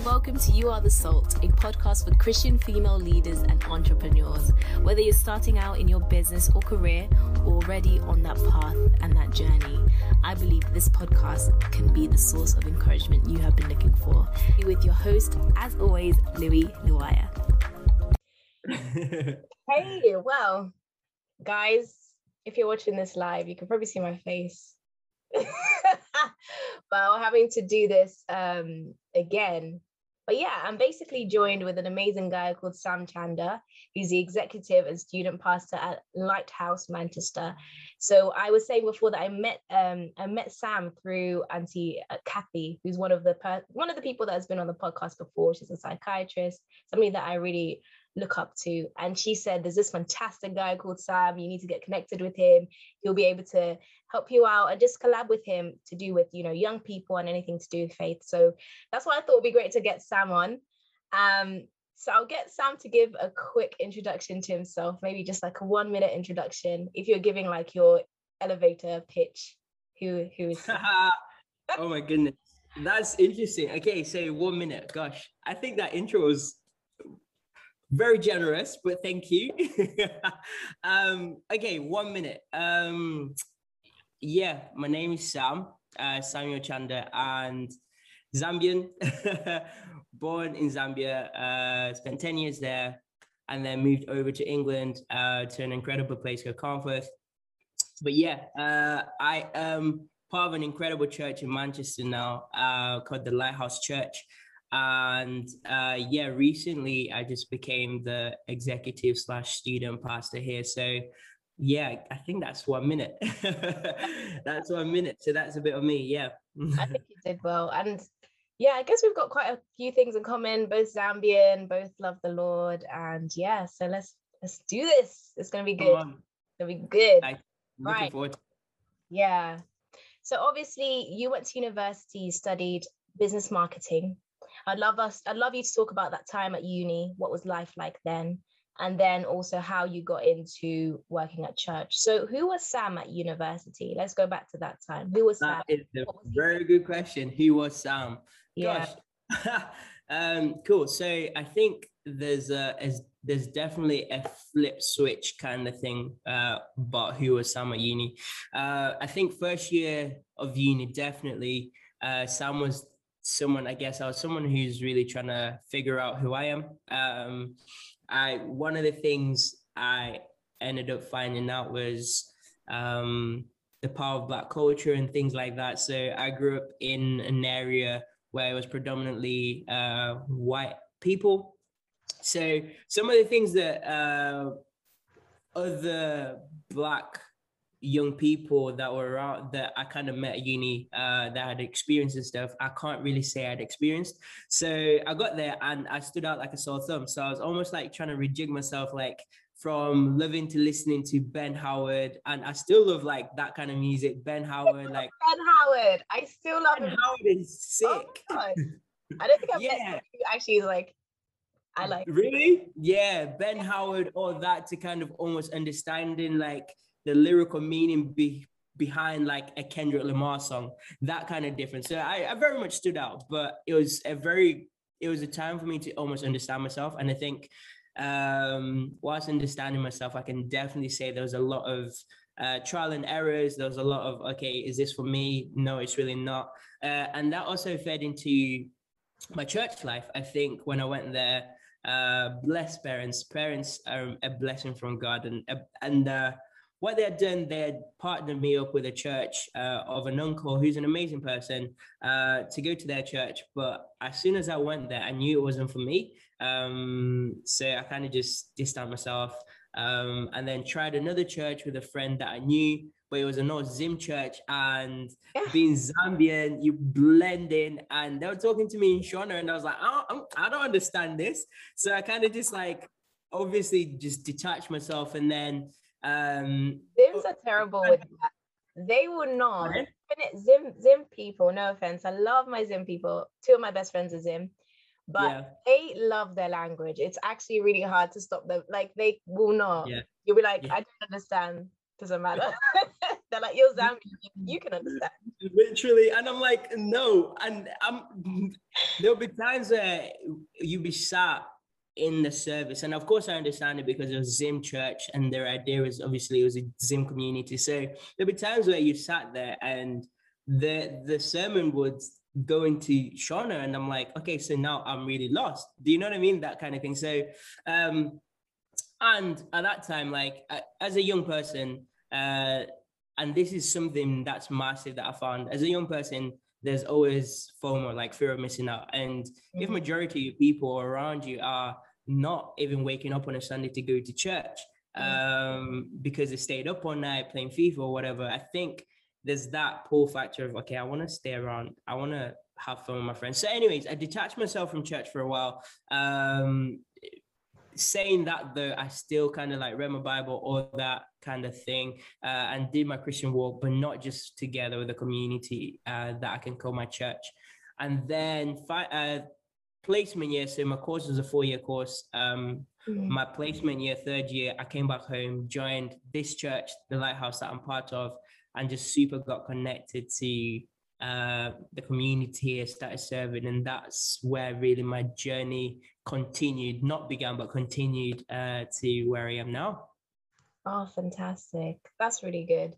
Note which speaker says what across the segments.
Speaker 1: and welcome to You Are the Salt, a podcast for Christian female leaders and entrepreneurs. Whether you're starting out in your business or career, or already on that path and that journey, I believe this podcast can be the source of encouragement you have been looking for. With your host, as always, Louis Luaya.
Speaker 2: hey, well, guys, if you're watching this live, you can probably see my face. but we're having to do this um, again. But yeah, I'm basically joined with an amazing guy called Sam Chanda. He's the executive and student pastor at Lighthouse Manchester. So I was saying before that I met um, I met Sam through Auntie uh, Kathy, who's one of the per- one of the people that has been on the podcast before. She's a psychiatrist, somebody that I really look up to. And she said, There's this fantastic guy called Sam. You need to get connected with him. He'll be able to help you out and just collab with him to do with, you know, young people and anything to do with faith. So that's why I thought it'd be great to get Sam on. Um, so I'll get Sam to give a quick introduction to himself, maybe just like a one minute introduction. If you're giving like your elevator pitch, who who is
Speaker 3: oh my goodness. That's interesting. Okay, so one minute. Gosh, I think that intro was very generous, but thank you. um, okay, one minute. Um, yeah, my name is Sam, uh, Samuel Chanda, and Zambian, born in Zambia, uh, spent 10 years there, and then moved over to England uh, to an incredible place called Carnforth. But yeah, uh, I am part of an incredible church in Manchester now uh, called the Lighthouse Church and uh, yeah recently i just became the executive slash student pastor here. So yeah i think that's one minute. That's one minute. So that's a bit of me. Yeah.
Speaker 2: I think you did well. And yeah i guess we've got quite a few things in common. Both zambian both love the lord. And yeah so let's let's do this. It's gonna be good. it's gonna be good. I, right. yeah. So obviously you went to university studied business marketing I'd love us, I'd love you to talk about that time at uni. What was life like then? And then also how you got into working at church. So who was Sam at university? Let's go back to that time. Who was
Speaker 3: that
Speaker 2: Sam?
Speaker 3: A very good question. Who was Sam? Yeah. Gosh. um, cool. So I think there's a there's definitely a flip switch kind of thing uh, about who was Sam at uni. Uh, I think first year of uni definitely uh, Sam was someone i guess i was someone who's really trying to figure out who i am. Um i one of the things i ended up finding out was um the power of black culture and things like that. So i grew up in an area where it was predominantly uh white people. So some of the things that uh other black young people that were around that I kind of met at uni uh, that had experienced and stuff, I can't really say I'd experienced. So I got there and I stood out like a sore thumb. So I was almost like trying to rejig myself, like from loving to listening to Ben Howard, and I still love like that kind of music. Ben Howard, like
Speaker 2: Ben Howard, I still love
Speaker 3: Ben him. Howard is oh sick.
Speaker 2: Oh I don't think I've yeah. actually like I like
Speaker 3: really yeah Ben Howard all that to kind of almost understanding like the lyrical meaning be, behind like a Kendrick Lamar song, that kind of difference. So I, I very much stood out, but it was a very, it was a time for me to almost understand myself. And I think um, whilst understanding myself, I can definitely say there was a lot of uh, trial and errors. There was a lot of, okay, is this for me? No, it's really not. Uh, and that also fed into my church life. I think when I went there, uh, blessed parents, parents are a blessing from God. And, and, uh, what they had done, they had partnered me up with a church uh, of an uncle who's an amazing person uh, to go to their church. But as soon as I went there, I knew it wasn't for me. Um, so I kind of just distanced myself um, and then tried another church with a friend that I knew, but it was a North Zim church. And yeah. being Zambian, you blend in. And they were talking to me in Shona, and I was like, I don't, I don't understand this. So I kind of just like, obviously, just detached myself. And then um,
Speaker 2: Zims are terrible with that. They will not. Zim Zim people, no offense. I love my Zim people. Two of my best friends are Zim, but yeah. they love their language. It's actually really hard to stop them. Like they will not. Yeah. You'll be like, yeah. I don't understand. Doesn't matter. They're like, you're Zambian. You can understand.
Speaker 3: literally. And I'm like, no. And I'm there'll be times where you'll be sat in the service. And of course I understand it because it was Zim Church and their idea was obviously it was a Zim community. So there'll be times where you sat there and the the sermon would go into Shona and I'm like, okay, so now I'm really lost. Do you know what I mean? That kind of thing. So um and at that time, like as a young person, uh, and this is something that's massive that I found as a young person. There's always FOMO, like fear of missing out, and mm-hmm. if majority of people around you are not even waking up on a Sunday to go to church mm-hmm. um, because they stayed up all night playing FIFA or whatever, I think there's that pull factor of okay, I want to stay around, I want to have fun with my friends. So, anyways, I detached myself from church for a while. Um, saying that though, I still kind of like read my Bible or that kind of thing, uh, and did my Christian walk, but not just together with a community uh, that I can call my church. And then fi- uh, placement year, so my course was a four year course. Um, mm. My placement year, third year, I came back home, joined this church, the Lighthouse that I'm part of, and just super got connected to uh, the community here, started serving, and that's where really my journey continued, not began, but continued uh, to where I am now.
Speaker 2: Oh, fantastic. That's really good.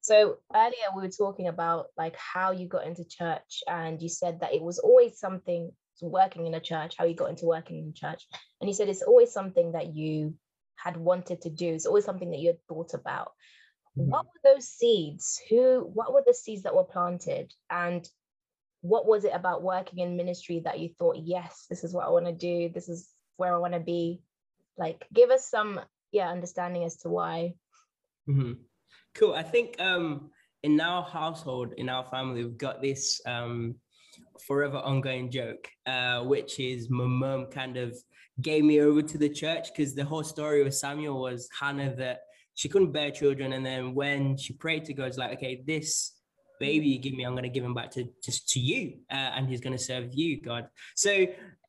Speaker 2: So earlier we were talking about like how you got into church and you said that it was always something working in a church, how you got into working in church. And you said it's always something that you had wanted to do. It's always something that you had thought about. Mm-hmm. What were those seeds? Who what were the seeds that were planted? And what was it about working in ministry that you thought, yes, this is what I want to do, this is where I want to be? Like, give us some, yeah, understanding as to why.
Speaker 3: Mm-hmm. Cool. I think um, in our household, in our family, we've got this um, forever ongoing joke, uh, which is my mom kind of gave me over to the church because the whole story with Samuel was Hannah that she couldn't bear children, and then when she prayed to God, it's like, okay, this baby you give me, I'm going to give him back to just to you, uh, and he's going to serve you, God. So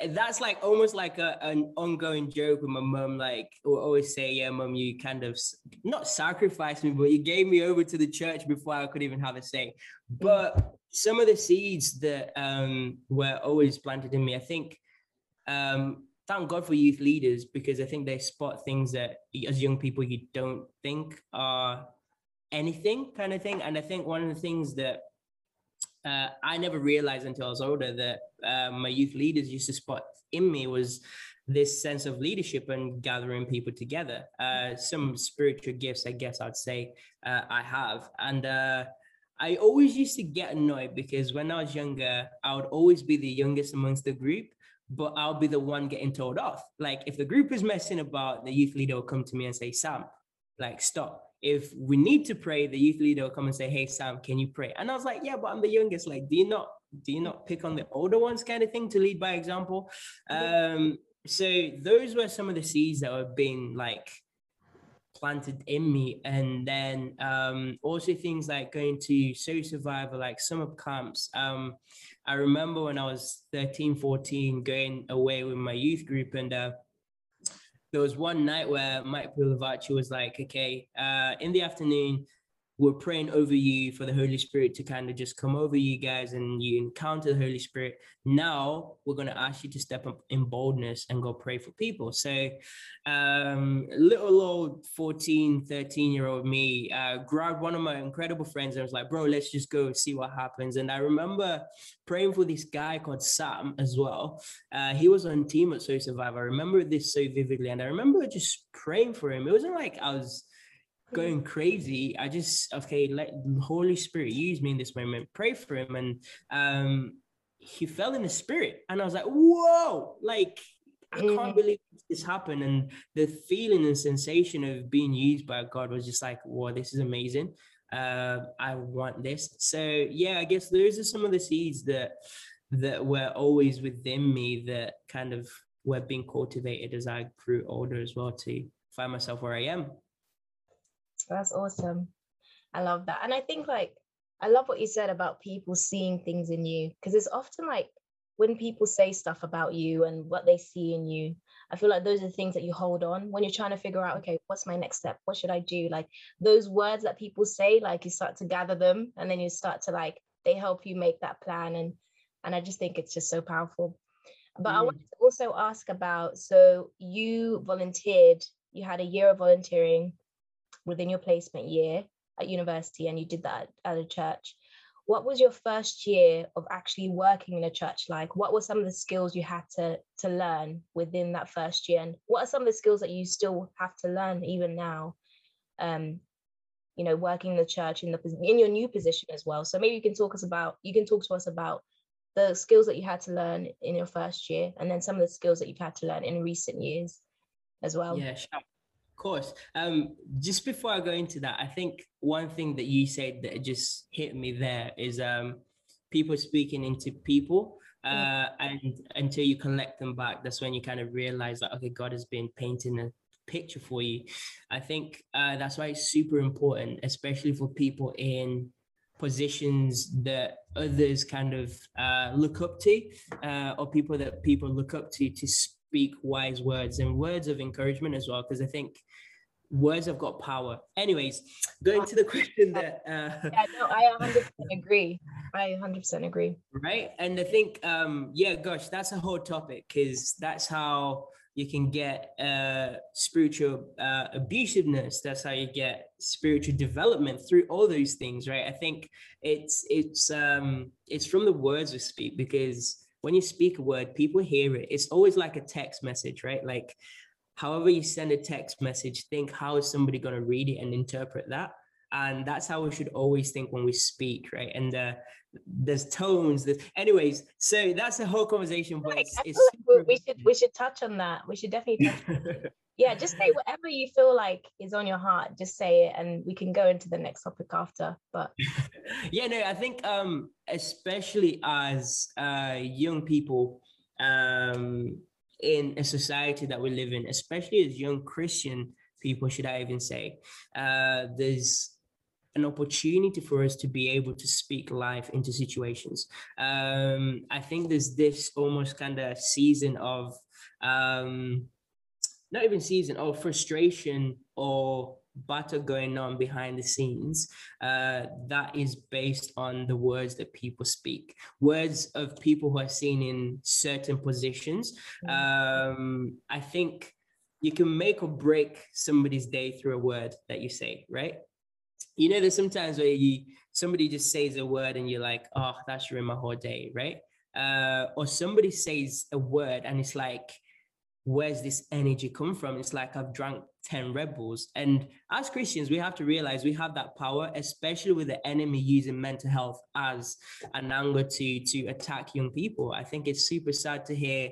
Speaker 3: that's like almost like a, an ongoing joke with my mom. Like, will always say, "Yeah, mom, you kind of not sacrificed me, but you gave me over to the church before I could even have a say." But some of the seeds that um, were always planted in me, I think. Um, thank God for youth leaders because I think they spot things that as young people you don't think are anything kind of thing. And I think one of the things that uh, I never realized until I was older that uh, my youth leaders used to spot in me was this sense of leadership and gathering people together. Uh, some spiritual gifts, I guess I'd say uh, I have. And uh, I always used to get annoyed because when I was younger, I would always be the youngest amongst the group, but I'll be the one getting told off. Like if the group is messing about, the youth leader will come to me and say, Sam, like stop if we need to pray, the youth leader will come and say, Hey Sam, can you pray? And I was like, Yeah, but I'm the youngest. Like, do you not do you not pick on the older ones kind of thing to lead by example? Um, so those were some of the seeds that were being like planted in me. And then um also things like going to Survivor, like summer camps. Um, I remember when I was 13, 14, going away with my youth group and uh there was one night where Mike Pilavachi was like, okay, uh, in the afternoon, we're praying over you for the Holy Spirit to kind of just come over you guys and you encounter the Holy Spirit. Now we're going to ask you to step up in boldness and go pray for people. So, um, little old 14, 13 year old me uh, grabbed one of my incredible friends and was like, bro, let's just go see what happens. And I remember praying for this guy called Sam as well. Uh, he was on team at Soul Survivor. I remember this so vividly. And I remember just praying for him. It wasn't like I was going crazy. I just okay, let Holy Spirit use me in this moment. Pray for him, and um, he fell in the spirit, and I was like, whoa, like I can't believe this happened, and the feeling and sensation of being used by God was just like, whoa, this is amazing. Uh, I want this. So yeah, I guess those are some of the seeds that that were always within me that kind of were being cultivated as I grew older as well to find myself where I am.
Speaker 2: That's awesome. I love that. And I think like I love what you said about people seeing things in you because it's often like when people say stuff about you and what they see in you, I feel like those are the things that you hold on when you're trying to figure out, okay, what's my next step? What should I do? Like those words that people say, like you start to gather them and then you start to like they help you make that plan and and i just think it's just so powerful but i
Speaker 3: Mm.
Speaker 2: wanted to also ask about so you volunteered you had a year of volunteering within your placement year at university and you did that at a church. What was your first year of actually working in a church like? What were some of the skills you had to to learn within that first year? And what are some of the skills that you still have to learn even now um you know working in the church in the in your new position as well? So maybe you can talk us about you can talk to us about the skills that you had to learn in your first year and then some of the skills that you've had to learn in recent years as well.
Speaker 3: Yeah, sure. Of course. Um, just before I go into that, I think one thing that you said that just hit me there is um, people speaking into people. Uh, and until you collect them back, that's when you kind of realize that okay, God has been painting a picture for you. I think uh, that's why it's super important, especially for people in positions that others kind of uh, look up to, uh, or people that people look up to to speak wise words and words of encouragement as well, because I think words have got power. Anyways, going to the question that uh,
Speaker 2: yeah no i 100% agree. I 100% agree.
Speaker 3: Right? And i think um yeah gosh that's a whole topic because that's how you can get uh spiritual uh abusiveness. That's how you get spiritual development through all those things right? I think it's it's um it's from the words we speak because when you speak a word people hear it. It's always like a text message right? Like however you send a text message think how is somebody going to read it and interpret that. And that's how we should always think when we speak right? And uh, there's tones there's anyways so that's a whole conversation but
Speaker 2: Like,
Speaker 3: it's, it's
Speaker 2: like we, we should we should touch on that. We should definitely. yeah just say whatever you feel like is on your heart just say it and we can go into the next topic after but
Speaker 3: yeah no i think um especially as uh young people um in a society that we live in especially as young christian people should i even say uh there's an opportunity for us to be able to speak life into situations. Um i think there's this almost kind of season of um not even season or frustration or battle going on behind the scenes uh, that is based on the words that people speak. Words of people who are seen in certain positions. Um, i think you can make or break somebody's day through a word that you say right? You know there's sometimes where you somebody just says a word and you're like oh that's ruined my whole day right? Uh, or somebody says a word and it's like where's this energy come from? It's like I've drank 10 Red Bulls. And as Christians, we have to realize we have that power, especially with the enemy using mental health as an angle to, to attack young people. I think it's super sad to hear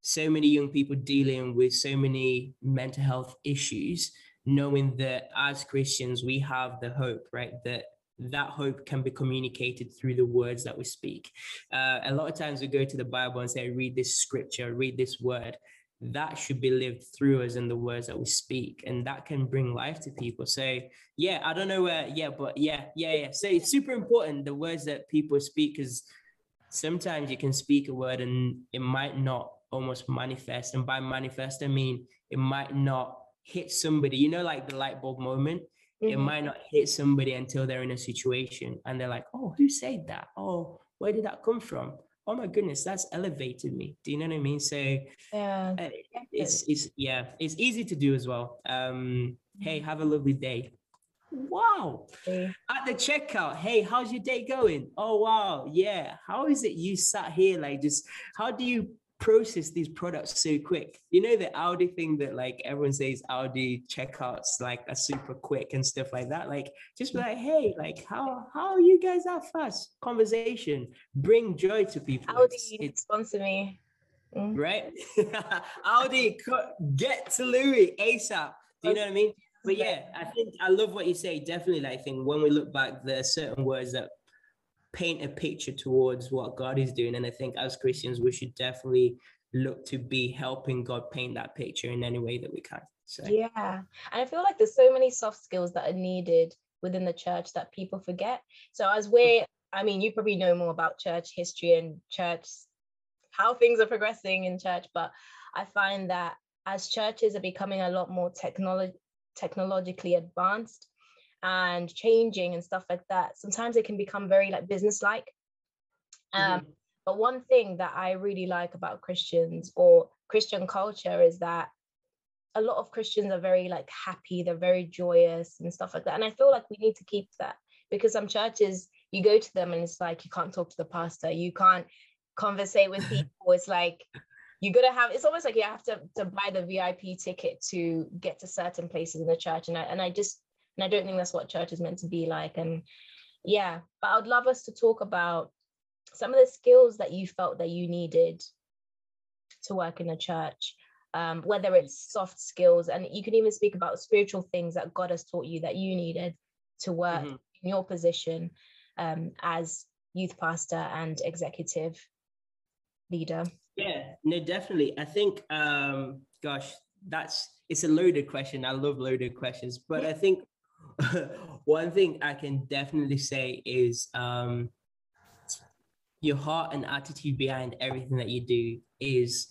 Speaker 3: so many young people dealing with so many mental health issues, knowing that as Christians, we have the hope, right? That that hope can be communicated through the words that we speak. Uh, a lot of times we go to the Bible and say, read this scripture, read this word that should be lived through us in the words that we speak. And that can bring life to people. So yeah i don't know where yeah but yeah yeah yeah. So it's super important the words that people speak because sometimes you can speak a word and it might not almost manifest. And by manifest i mean it might not hit somebody. You know like the light bulb moment? It
Speaker 2: Mhm.
Speaker 3: might not hit somebody until they're in a situation and they're like oh who said that? Oh where did that come from oh my goodness that's elevated me. Do you know what i mean? So
Speaker 2: yeah
Speaker 3: uh, it's it's yeah it's easy to do as well. Um hey have a lovely day. Wow!
Speaker 2: Definitely.
Speaker 3: at the checkout hey how's your day going? Oh wow yeah how is it you sat here like just how do you process these products so quick you know the Aldi thing that like everyone says Aldi checkouts like are super quick and stuff like that like just be like hey like how how are you guys that fast conversation bring joy to people
Speaker 2: Aldi
Speaker 3: It's- it's
Speaker 2: sponsor me Mm.
Speaker 3: right? Aldi, get to Louis ASAP. Do you know what I mean? But yeah, I think I love what you say. Definitely, like, I think when we look back, there are certain words that paint a picture towards what God is doing. And I think as Christians, we should definitely look to be helping God paint that picture in any way that we can. So
Speaker 2: Yeah. And I feel like there's so many soft skills that are needed within the church that people forget. So as we're, I mean, you probably know more about church history and church, how things are progressing in church, but I find that as churches are becoming a lot more technology technologically advanced, and changing and stuff like that sometimes it can become very like business like um mm-hmm. but one thing that i really like about christians or christian culture is that a lot of christians are very like happy they're very joyous and stuff like that and i feel like we need to keep that because some churches you go to them and it's like you can't talk to the pastor you can't conversate with people it's like you gotta have it's almost like you have to, to buy the vip ticket to get to certain places in the church and I, and I just and I don't think that's what church is meant to be like and yeah but I'd love us to talk about some of the skills that you felt that you needed to work in a church um, whether it's soft skills and you can even speak about spiritual things that God has taught you that you needed to work mm-hmm. in your position um, as youth pastor and executive leader?
Speaker 3: Yeah, no, definitely. I think, um, gosh, that's it's a loaded question. I love loaded questions, but I think one thing I can definitely say is um, your heart and attitude behind everything that you do is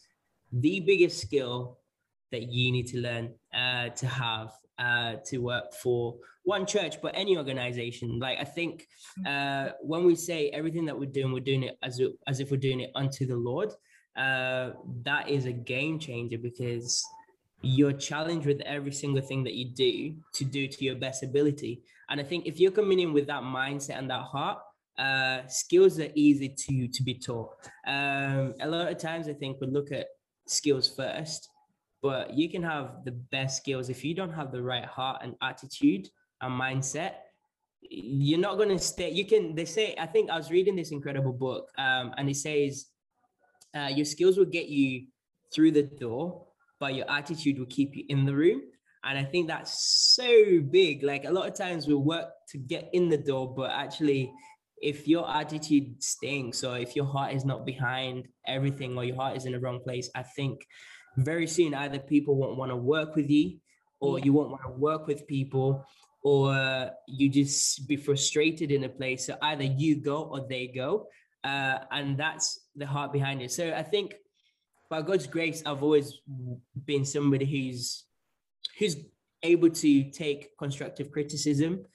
Speaker 3: the biggest skill that you need to learn uh, to have uh, to work for one church, but any organization. Like I think uh, when we say everything that we're doing, we're doing it as as if we're doing it unto the Lord. Uh, that is a game changer because you're challenged with every single thing that you do to do to your best ability. And I think if you're coming in with that mindset and that heart, uh, skills are easy to to be taught. Um, a lot of times, I think we look at skills first but you can have the best skills if you don't have the right heart and attitude and mindset you're not going to stay you can they say i think i was reading this incredible book um, and it says uh, your skills will get you through the door but your attitude will keep you in the room. And i think that's so big. Like a lot of times we work to get in the door but actually if your attitude stinks or if your heart is not behind everything or your heart is in the wrong place i think very soon either people won't want to work with you or yeah. you won't want to work with people or you just be frustrated in a place. So either you go or they go uh, and that's the heart behind it. So i think by god's grace i've always been somebody who's who's able to take constructive criticism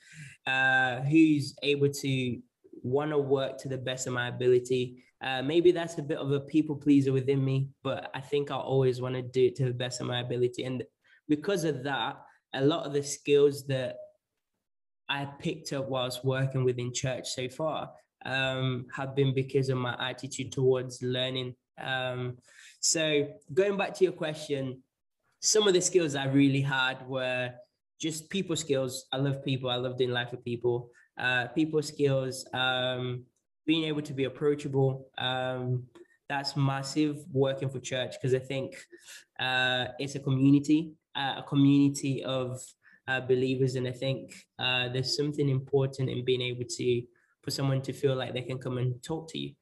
Speaker 3: uh, who's able to want to work to the best of my ability uh, maybe that's a bit of a people pleaser within me, but I think I always want to do it to the best of my ability. And because of that, a lot of the skills that I picked up whilst working within church so far um, have been because of my attitude towards learning. Um, so going back to your question, some of the skills I really had were just people skills. I love people. I love doing life with people. Uh, people skills. Um, being able to be approachable um, that's massive working for church because i think uh, it's a community uh, a community of uh, believers and i think uh, there's something important in being able to for someone to feel like they can come and talk to you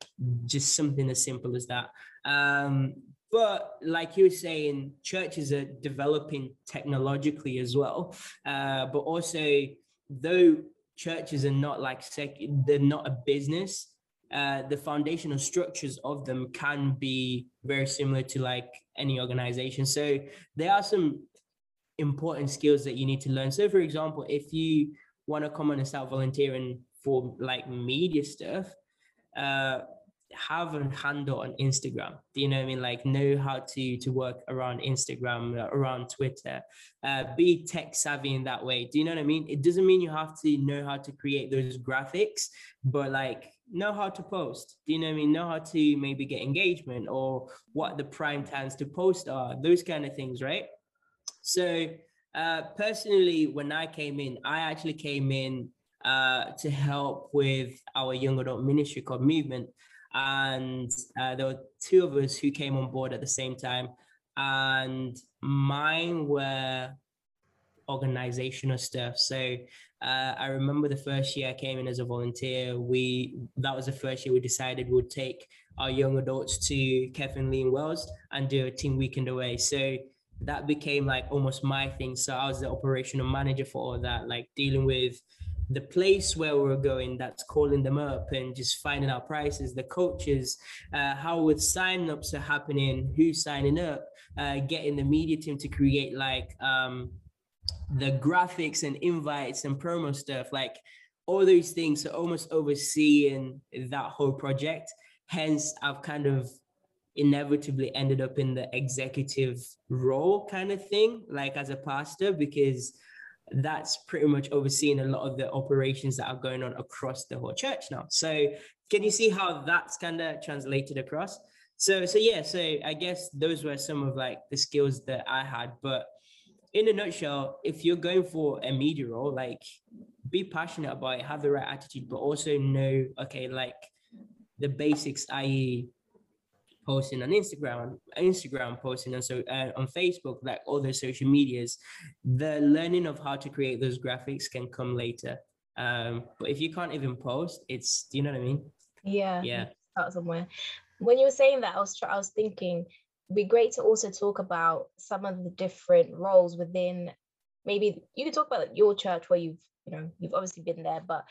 Speaker 3: just something as simple as that um, but like you were saying churches are developing technologically as well uh, but also though churches are not like sec- they're not a business uh, the foundational structures of them can be very similar to like any organization. So there are some important skills that you need to learn. So, for example, if you want to come on and start volunteering for like media stuff, uh, have a handle on Instagram. Do you know what I mean? Like know how to to work around Instagram, uh, around Twitter. Uh, be tech savvy in that way. Do you know what I mean? It doesn't mean you have to know how to create those graphics, but like know how to post. Do you know what I mean? Know how to maybe get engagement or what the prime times to post are. Those kind of things, right? So uh, personally, when I came in, I actually came in uh, to help with our young adult ministry called Movement. And uh, there were two of us who came on board at the same time. And mine were organizational stuff. So uh, i remember the first year i came in as a volunteer. We that was the first year we decided we'd take our young adults to kevin lee wells and do a team weekend away. So that became like almost my thing. So i was the operational manager for all that like dealing with the place where we're going that's calling them up and just finding out prices, the coaches, uh, how with sign-ups are happening, who's signing up, uh, getting the media team to create like um, the graphics and invites and promo stuff, like all those things are almost overseeing that whole project. Hence, I've kind of inevitably ended up in the executive role kind of thing, like as a pastor, because that's pretty much overseeing a lot of the operations that are going on across the whole church now. So can you see how that's kind of translated across? So so yeah, so I guess those were some of like the skills that I had. But in a nutshell, if you're going for a media role, like be passionate about it, have the right attitude, but also know, okay, like the basics, i.e., posting on Instagram, Instagram posting on so uh, on Facebook, like all the social medias, the learning of how to create those graphics can come later. Um, but if you can't even post, it's do you know what I mean?
Speaker 2: Yeah.
Speaker 3: Yeah.
Speaker 2: Start somewhere. When you were saying that, I was I was thinking it'd be great to also talk about some of the different roles within maybe you could talk about your church where you've you know you've obviously been there but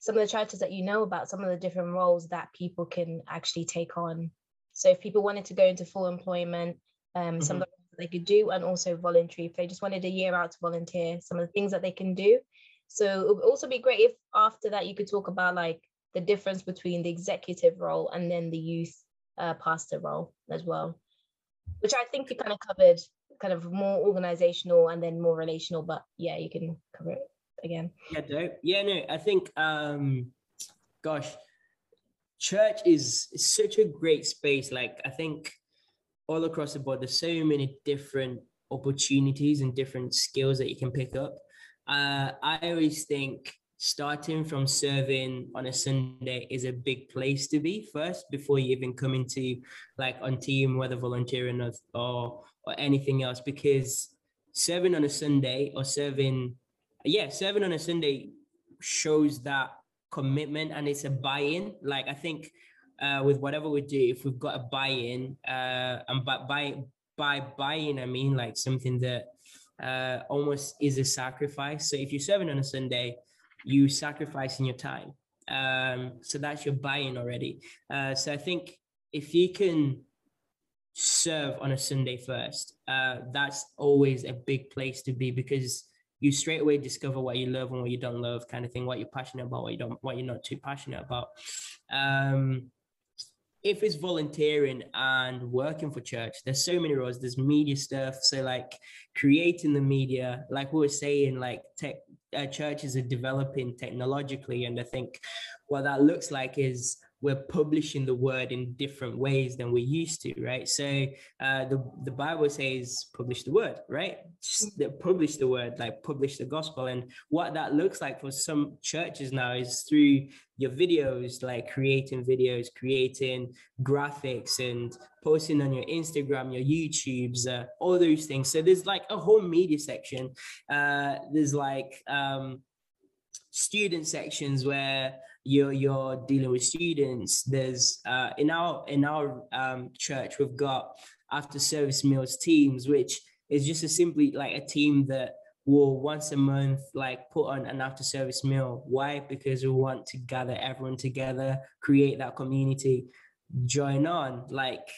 Speaker 2: some of the churches that you know about some of the different roles that people can actually take on so if people wanted to go into full employment, um, mm-hmm. some of the things that they could do, and also voluntary, if they just wanted a year out to volunteer, some of the things that they can do. So it would also be great if after that you could talk about like the difference between the executive role and then the youth uh, pastor role as well, which I think you kind of covered, kind of more organizational and then more relational. But yeah, you can cover it again.
Speaker 3: Yeah, dope. Yeah, no, I think, um, gosh, church is, such a great space. Like I think all across the board, there's so many different opportunities and different skills that you can pick up. Uh, I always think starting from serving on a Sunday is a big place to be first before you even come into like on team, whether volunteering or, or, or anything else, because serving on a Sunday or serving, yeah, serving on a Sunday shows that commitment and it's a buy-in. Like I think uh, with whatever we do, if we've got a buy-in, uh, and by by by buy-in, I mean like something that uh, almost is a sacrifice. So if you're serving on a Sunday, you sacrificing your time. Um, so that's your buy-in already. Uh, so I think if you can serve on a Sunday first, uh, that's always a big place to be because you straight away discover what you love and what you don't love kind of thing what you're passionate about what you don't what you're not too passionate about. Um if it's volunteering and working for church there's so many roles there's media stuff. So like creating the media like we were saying like tech uh, churches are developing technologically. And i think what that looks like is we're publishing the word in different ways than we used to, right? So uh, the the Bible says publish the word, right? Just publish the word, like publish the gospel. And what that looks like for some churches now is through your videos, like creating videos, creating graphics, and posting on your Instagram, your YouTubes, uh, all those things. So there's like a whole media section. Uh, there's like um, student sections where you're you're dealing with students there's uh, in our in our um, church we've got after service meals teams which is just a simply like a team that will once a month like put on an after service meal. Why? Because we want to gather everyone together create that community join on. Like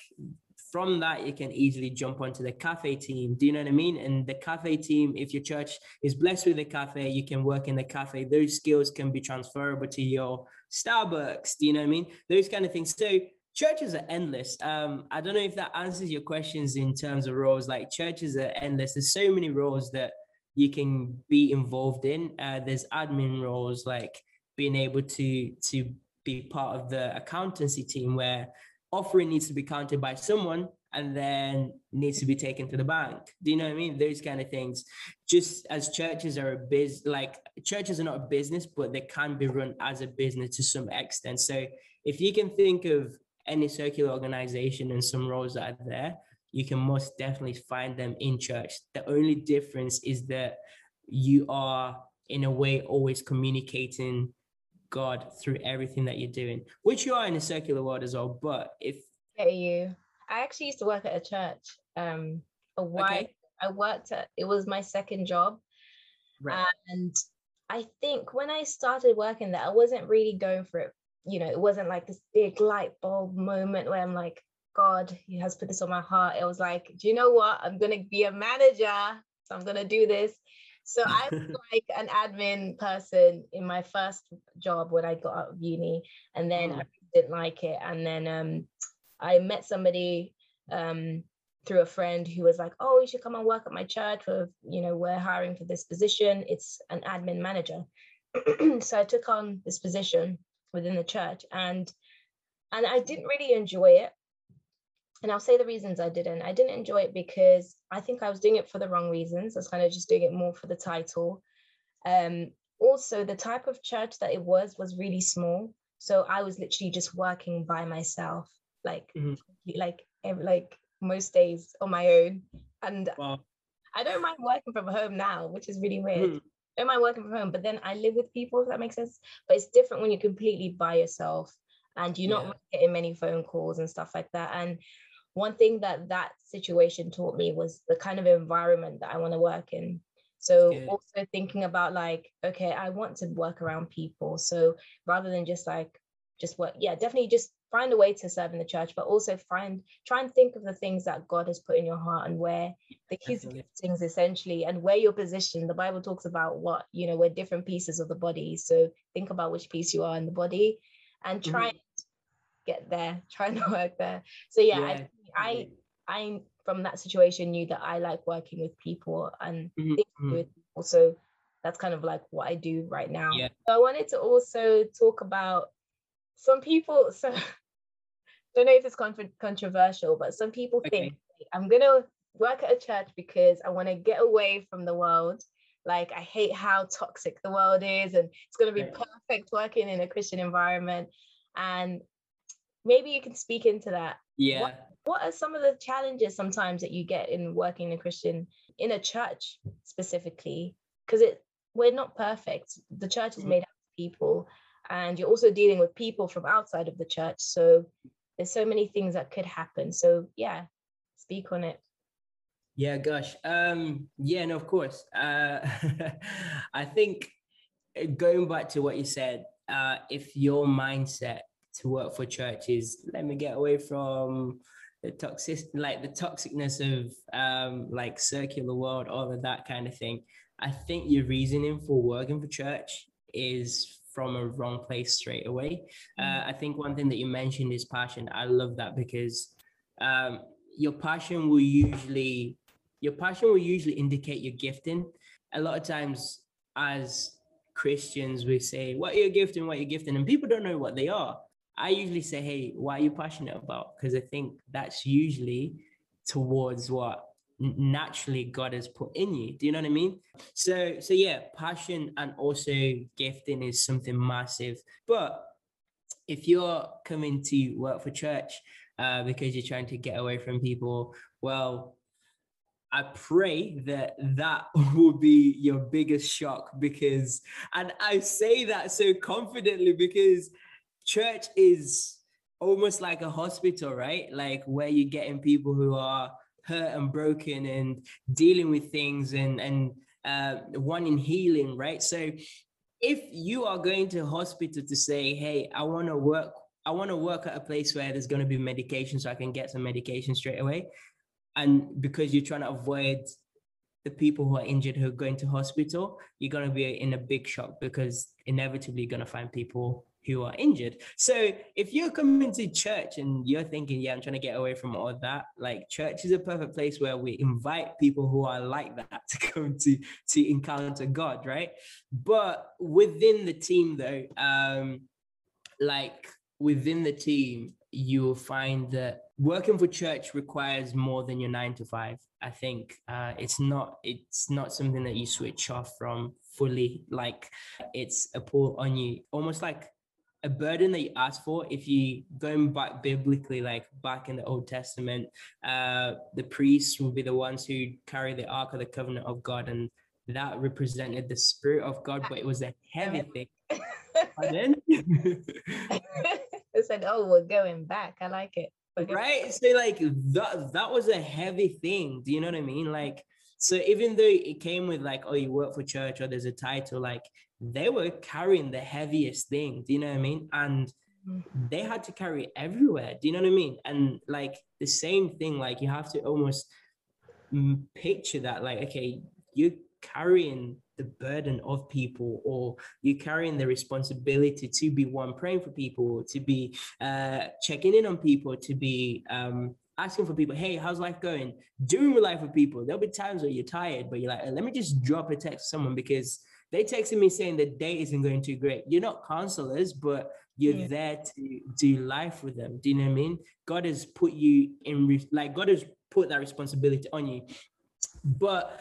Speaker 3: from that you can easily jump onto the cafe team. Do you know what i mean? And the cafe team if your church is blessed with a cafe you can work in the cafe. Those skills can be transferable to your starbucks. Do you know what i mean? Those kind of things. So churches are endless. Um i don't know if that answers your questions in terms of roles. Like churches are endless. There's so many roles that you can be involved in. Uh, there's admin roles like being able to to be part of the accountancy team where offering needs to be counted by someone and then needs to be taken to the bank. Do you know what I mean? Those kind of things. Just as churches are a biz, like churches are not a business, but they can be run as a business to some extent. So if you can think of any circular organization and some roles that are there, you can most definitely find them in church. The only difference is that you are in a way always communicating God through everything that you're doing, which you are in a secular world as well. But if
Speaker 2: Get you, I actually used to work at a church. Um, a while okay. I worked at it was my second job, right. and I think when I started working there, I wasn't really going for it. You know, it wasn't like this big light bulb moment where I'm like, God, He has put this on my heart. It was like, do you know what? I'm gonna be a manager, so I'm gonna do this. So I was like an admin person in my first job when I got out of uni, and then
Speaker 3: Mm.
Speaker 2: I didn't like it. And then um, I met somebody um, through a friend who was like, "Oh, you should come and work at my church. With you know, we're hiring for this position. It's an admin manager." so I took on this position within the church, and and I didn't really enjoy it. And I'll say the reasons I didn't. I didn't enjoy it because I think I was doing it for the wrong reasons. I was kind of just doing it more for the title. Um, also, the type of church that it was was really small. So I was literally just working by myself, like
Speaker 3: Mhm.
Speaker 2: like like most days on my own. And
Speaker 3: Wow.
Speaker 2: I don't mind working from home now, which is really weird.
Speaker 3: Mhm.
Speaker 2: don't mind working from home, but then I live with people, if that makes sense. But it's different when you're completely by yourself and you're not
Speaker 3: Yeah.
Speaker 2: really getting many phone calls and stuff like that. And one thing that that situation taught me was the kind of environment that I want to work in. So
Speaker 3: Good.
Speaker 2: also thinking about like, okay, I want to work around people. So rather than just like just work, yeah, definitely just find a way to serve in the church, but also find try and think of the things that God has put in your heart and where the his giftings essentially and where you're positioned. The Bible talks about what you know, we're different pieces of the body. So think about which piece you are in the body and try
Speaker 3: Mhm.
Speaker 2: and get there, try and work there. So yeah, I, I
Speaker 3: definitely.
Speaker 2: I from that situation knew that I like working with people and
Speaker 3: Mhm,
Speaker 2: do
Speaker 3: mhm.
Speaker 2: with people. So that's kind of like what I do right now.
Speaker 3: Yeah.
Speaker 2: So I wanted to also talk about some people. So don't know if it's con- controversial, but some people think I'm gonna work at a church because I want to get away from the world. Like I hate how toxic the world is, and it's gonna be
Speaker 3: Right.
Speaker 2: perfect working in a Christian environment. And maybe you can speak into that
Speaker 3: Yeah.
Speaker 2: what are some of the challenges sometimes that you get in working in a christian in a church specifically because it we're not perfect the church is
Speaker 3: Mhm.
Speaker 2: made up of people and you're also dealing with people from outside of the church so there's so many things that could happen so yeah speak on it
Speaker 3: Yeah, gosh. Um, yeah, no, of course. Uh, I think uh, going back to what you said, uh, if your mindset to work for churches. let me get away from the toxic, like the toxicness of um, like circular world, all of that kind of thing. I think your reasoning for working for church is from a wrong place straight away. Uh, I think one thing that you mentioned is passion. I love that because um, your passion will usually your passion will usually indicate your gifting. A lot of times, as Christians, we say, "What are you gifting? What are you gifting?" and people don't know what they are. I usually say, "Hey, what are you passionate about?" Because I think that's usually towards what naturally God has put in you. Do you know what I mean? So, so yeah, passion and also gifting is something massive. But if you're coming to work for church uh, because you're trying to get away from people, well, I pray that that will be your biggest shock because, and I say that so confidently because church is almost like a hospital, right? Like where you're getting people who are hurt and broken and dealing with things and and uh, wanting healing, right? So if you are going to hospital to say, hey, I want to work, I want to work at a place where there's going to be medication so I can get some medication straight away. And because you're trying to avoid the people who are injured who are going to hospital, you're going to be in a big shock because inevitably you're going to find people who are injured. So if you're coming to church and you're thinking, yeah, I'm trying to get away from all that, like church is a perfect place where we invite people who are like that to come to to encounter God, right? But within the team though, um, like within the team, you will find that working for church requires more than your nine to five. I think uh, it's not it's not something that you switch off from fully. Like it's a pull on you, almost like a burden that you ask for. If you going back biblically, like back in the Old Testament, uh, the priests will be the ones who carry the ark of the covenant of God, and that represented the spirit of God, but it was a heavy thing.
Speaker 2: I said, oh, we're going back. I like it.
Speaker 3: Right so like that that was a heavy thing do you know what i mean like so even though it came with like oh you work for church or there's a title like they were carrying the heaviest thing do you know what i mean? And
Speaker 2: Mm.
Speaker 3: they had to carry it everywhere do you know what i mean? And like the same thing like you have to almost picture that like okay you're carrying the burden of people or you're carrying the responsibility to be one praying for people to be uh, checking in on people to be um, asking for people hey how's life going? Doing life with people. There'll be times where you're tired but you're like let me just drop a text to someone because they texted me saying the day isn't going too great you're not counselors but you're yeah. there to do life with them do you know what i mean god has put you in like god has put that responsibility on you but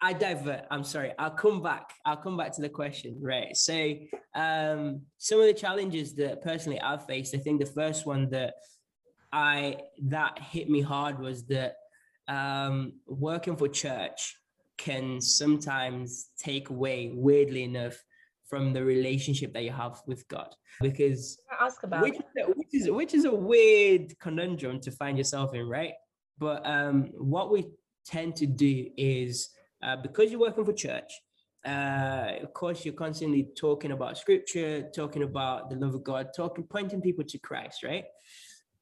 Speaker 3: I divert. I'm sorry. I'll come back. I'll come back to the question. Right. So, um, some of the challenges that personally I've faced. I think the first one that I that hit me hard was that um, working for church can sometimes take away, weirdly enough, from the relationship that you have with God. Because
Speaker 4: ask about
Speaker 3: which, which is which is a weird conundrum to find yourself in, right? But um, what we tend to do is uh, because you're working for church, uh, of course, you're constantly talking about scripture, talking about the love of God, talking, pointing people to Christ, right?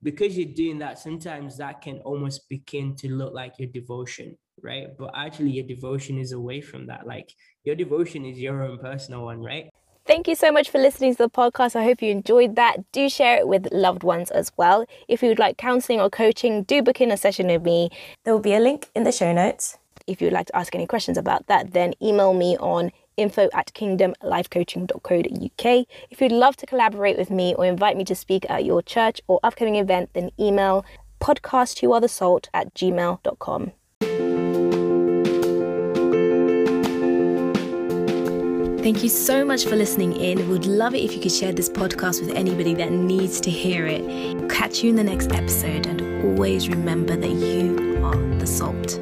Speaker 3: Because you're doing that, sometimes that can almost begin to look like your devotion, right? But actually, your devotion is away from that. Like your devotion is your own personal one, right?
Speaker 2: Thank you so much for listening to the podcast. I hope you enjoyed that. Do share it with loved ones as well. If you would like counseling or coaching, do book in a session with me.
Speaker 5: There will be a link in the show notes.
Speaker 2: If you'd like to ask any questions about that, then email me on info at kingdomlifecoaching.co.uk. If you'd love to collaborate with me or invite me to speak at your church or upcoming event, then email podcast at gmail.com. Thank you so much for listening in. Would love it if you could share this podcast with anybody that needs to hear it. Catch you in the next episode and always remember that you are the salt.